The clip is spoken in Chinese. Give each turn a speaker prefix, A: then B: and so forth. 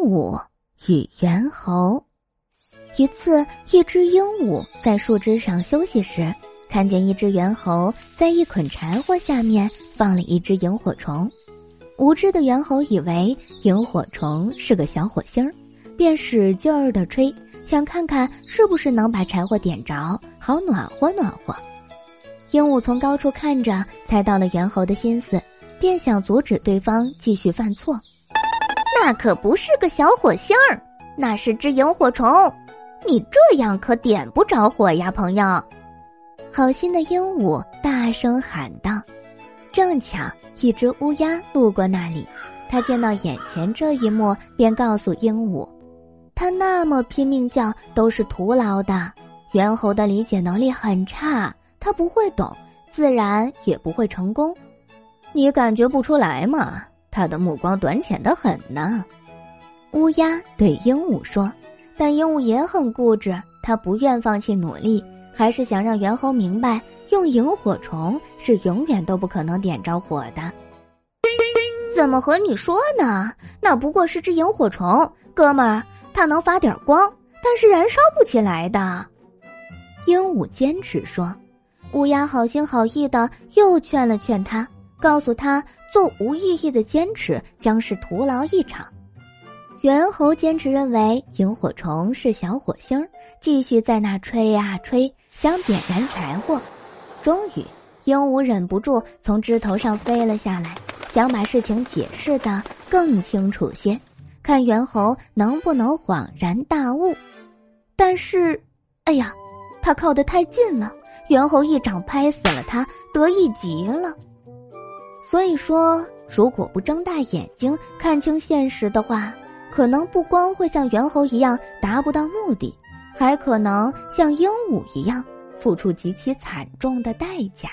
A: 鹦鹉与猿猴。一次，一只鹦鹉在树枝上休息时，看见一只猿猴在一捆柴火下面放了一只萤火虫。无知的猿猴以为萤火虫是个小火星儿，便使劲儿的吹，想看看是不是能把柴火点着，好暖和暖和。鹦鹉从高处看着，猜到了猿猴的心思，便想阻止对方继续犯错。
B: 那可不是个小火星儿，那是只萤火虫，你这样可点不着火呀，朋友。
A: 好心的鹦鹉大声喊道。正巧一只乌鸦路过那里，他见到眼前这一幕，便告诉鹦鹉：“他那么拼命叫都是徒劳的。猿猴的理解能力很差，他不会懂，自然也不会成功。
C: 你感觉不出来吗？他的目光短浅的很呢。”
A: 乌鸦对鹦鹉说，但鹦鹉也很固执，他不愿放弃努力。还是想让猿猴明白，用萤火虫是永远都不可能点着火的。
B: 怎么和你说呢？那不过是只萤火虫，哥们儿，它能发点光，但是燃烧不起来的。
A: 鹦鹉坚持说，乌鸦好心好意的又劝了劝他，告诉他做无意义的坚持将是徒劳一场。猿猴坚持认为萤火虫是小火星，继续在那吹呀吹，想点燃柴火。终于，鹦鹉忍不住从枝头上飞了下来，想把事情解释的更清楚些，看猿猴能不能恍然大悟。但是，哎呀，他靠得太近了，猿猴一掌拍死了他，得意极了。所以说，如果不睁大眼睛看清现实的话。可能不光会像猿猴一样达不到目的，还可能像鹦鹉一样付出极其惨重的代价。